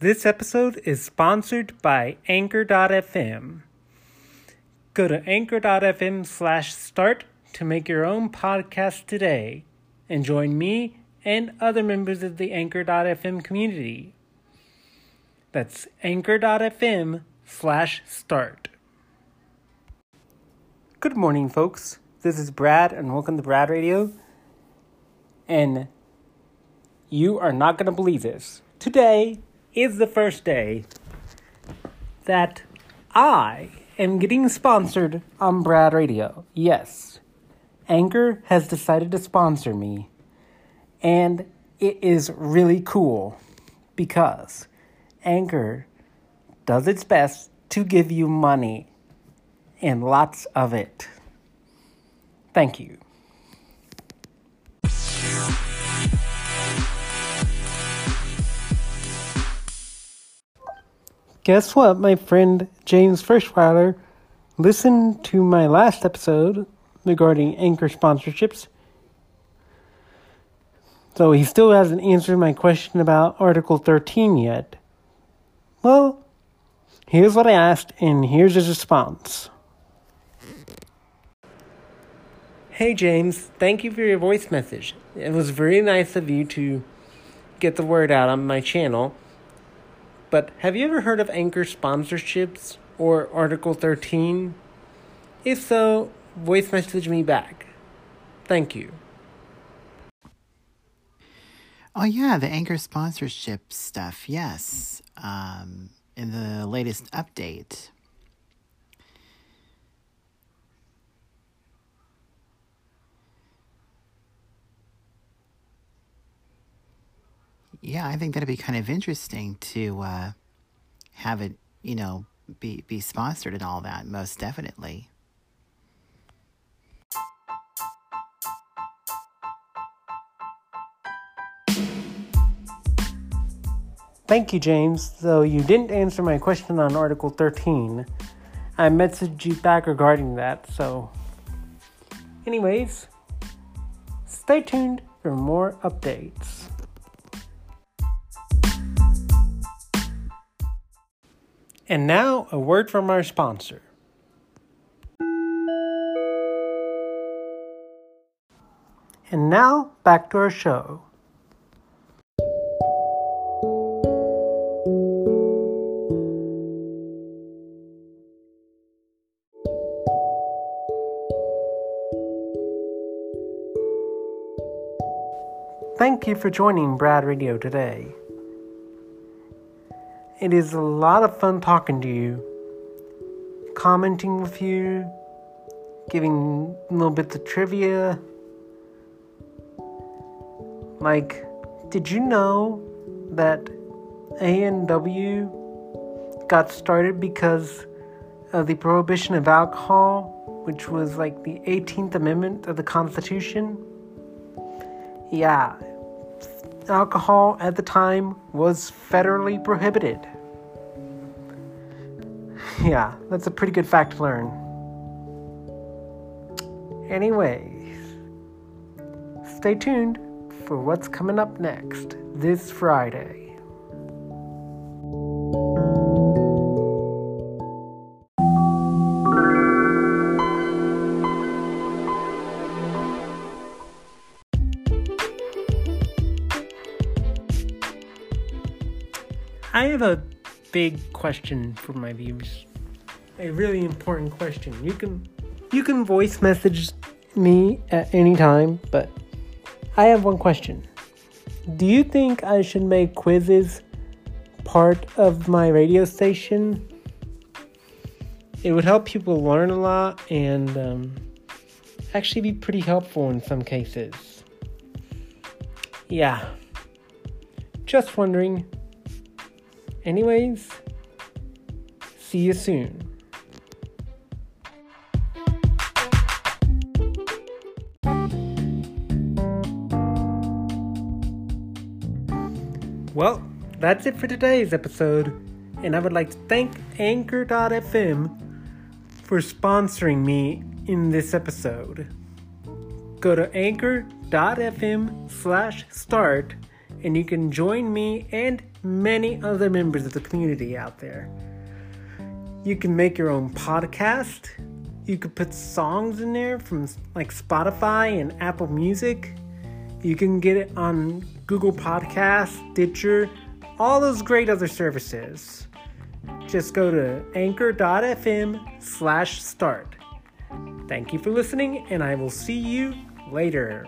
This episode is sponsored by Anchor.fm. Go to anchor.fm slash start to make your own podcast today and join me and other members of the Anchor.fm community. That's anchor.fm slash start. Good morning, folks. This is Brad, and welcome to Brad Radio. And you are not going to believe this. Today is the first day that I am getting sponsored on Brad Radio. Yes, Anchor has decided to sponsor me. And it is really cool because Anchor does its best to give you money and lots of it. Thank you. Guess what, my friend James Frischweiler listened to my last episode regarding Anchor sponsorships. So he still hasn't answered my question about Article 13 yet. Well, here's what I asked, and here's his response. Hey James, thank you for your voice message. It was very nice of you to get the word out on my channel. But have you ever heard of Anchor sponsorships or Article 13? If so, voice message me back. Thank you. Oh yeah, the Anchor sponsorship stuff. Yes, um, in the latest update. Yeah, I think that'd be kind of interesting to uh, have it, you know, be be sponsored and all that. Most definitely. Thank you, James. Though you didn't answer my question on Article 13, I messaged you back regarding that, so. Anyways, stay tuned for more updates. And now, a word from our sponsor. And now, back to our show. Thank you for joining Brad Radio today. It is a lot of fun talking to you, commenting with you, giving little bits of trivia. Like, did you know that A&W got started because of the prohibition of alcohol, which was like the 18th Amendment of the Constitution? Yeah, alcohol at the time was federally prohibited. Yeah, that's a pretty good fact to learn. Anyways, stay tuned for what's coming up next this Friday. I have a big question for my viewers. A really important question. You can you can voice message me at any time, but I have one question. Do you think I should make quizzes part of my radio station? It would help people learn a lot and um, actually be pretty helpful in some cases. Yeah. Just wondering. Anyways, see you soon. Well, that's it for today's episode, and I would like to thank Anchor.fm for sponsoring me in this episode. Go to anchor.fm slash start and you can join me and many other members of the community out there. You can make your own podcast. You could put songs in there from like Spotify and Apple Music. You can get it on Google Podcasts, Stitcher, all those great other services. Just go to anchor.fm slash start. Thank you for listening, and I will see you later.